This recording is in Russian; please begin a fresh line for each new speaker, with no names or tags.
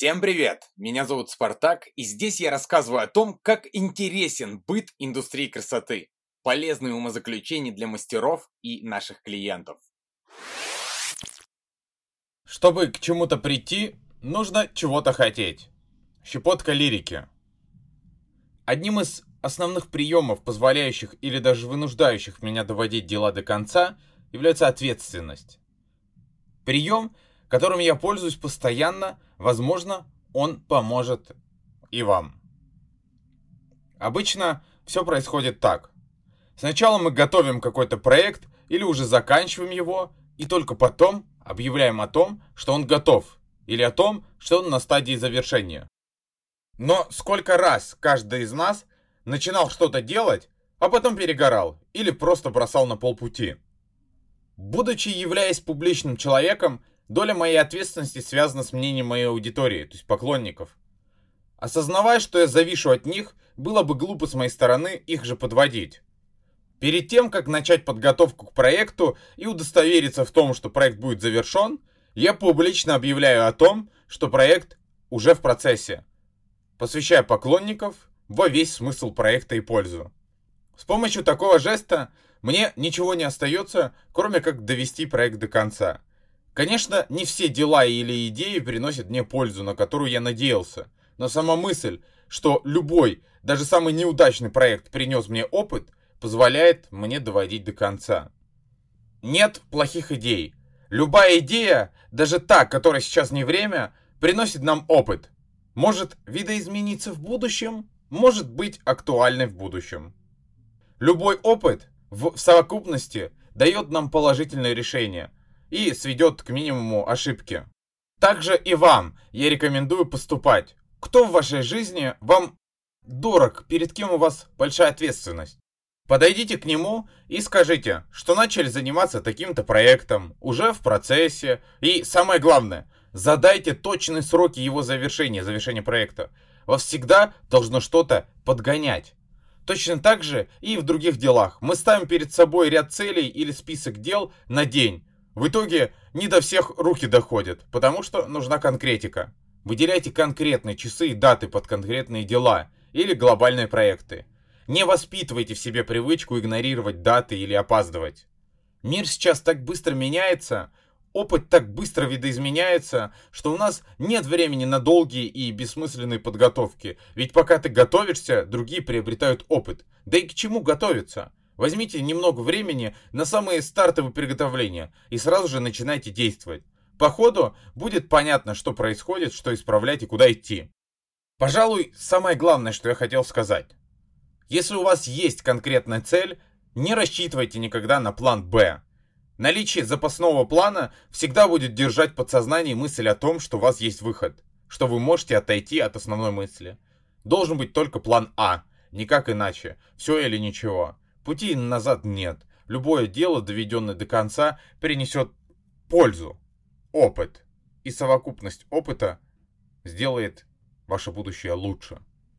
Всем привет! Меня зовут Спартак, и здесь я рассказываю о том, как интересен быт индустрии красоты, полезные умозаключения для мастеров и наших клиентов.
Чтобы к чему-то прийти, нужно чего-то хотеть. Щепотка лирики. Одним из основных приемов, позволяющих или даже вынуждающих меня доводить дела до конца, является ответственность. Прием – которым я пользуюсь постоянно, возможно, он поможет и вам. Обычно все происходит так. Сначала мы готовим какой-то проект или уже заканчиваем его, и только потом объявляем о том, что он готов, или о том, что он на стадии завершения. Но сколько раз каждый из нас начинал что-то делать, а потом перегорал или просто бросал на полпути. Будучи являясь публичным человеком, Доля моей ответственности связана с мнением моей аудитории, то есть поклонников. Осознавая, что я завишу от них, было бы глупо с моей стороны их же подводить. Перед тем, как начать подготовку к проекту и удостовериться в том, что проект будет завершен, я публично объявляю о том, что проект уже в процессе, посвящая поклонников во весь смысл проекта и пользу. С помощью такого жеста мне ничего не остается, кроме как довести проект до конца. Конечно, не все дела или идеи приносят мне пользу, на которую я надеялся. Но сама мысль, что любой, даже самый неудачный проект принес мне опыт, позволяет мне доводить до конца. Нет плохих идей. Любая идея, даже та, которая сейчас не время, приносит нам опыт. Может видоизмениться в будущем, может быть актуальной в будущем. Любой опыт в совокупности дает нам положительное решение – и сведет к минимуму ошибки. Также и вам я рекомендую поступать. Кто в вашей жизни вам дорог, перед кем у вас большая ответственность? Подойдите к нему и скажите, что начали заниматься таким-то проектом, уже в процессе. И самое главное, задайте точные сроки его завершения, завершения проекта. Вас всегда должно что-то подгонять. Точно так же и в других делах. Мы ставим перед собой ряд целей или список дел на день. В итоге не до всех руки доходят, потому что нужна конкретика. Выделяйте конкретные часы и даты под конкретные дела или глобальные проекты. Не воспитывайте в себе привычку игнорировать даты или опаздывать. Мир сейчас так быстро меняется, опыт так быстро видоизменяется, что у нас нет времени на долгие и бессмысленные подготовки. Ведь пока ты готовишься, другие приобретают опыт. Да и к чему готовиться? Возьмите немного времени на самые стартовые приготовления и сразу же начинайте действовать. По ходу будет понятно, что происходит, что исправлять и куда идти. Пожалуй, самое главное, что я хотел сказать. Если у вас есть конкретная цель, не рассчитывайте никогда на план «Б». Наличие запасного плана всегда будет держать в подсознании мысль о том, что у вас есть выход, что вы можете отойти от основной мысли. Должен быть только план А, никак иначе, все или ничего. Пути назад нет. Любое дело, доведенное до конца, принесет пользу, опыт. И совокупность опыта сделает ваше будущее лучше.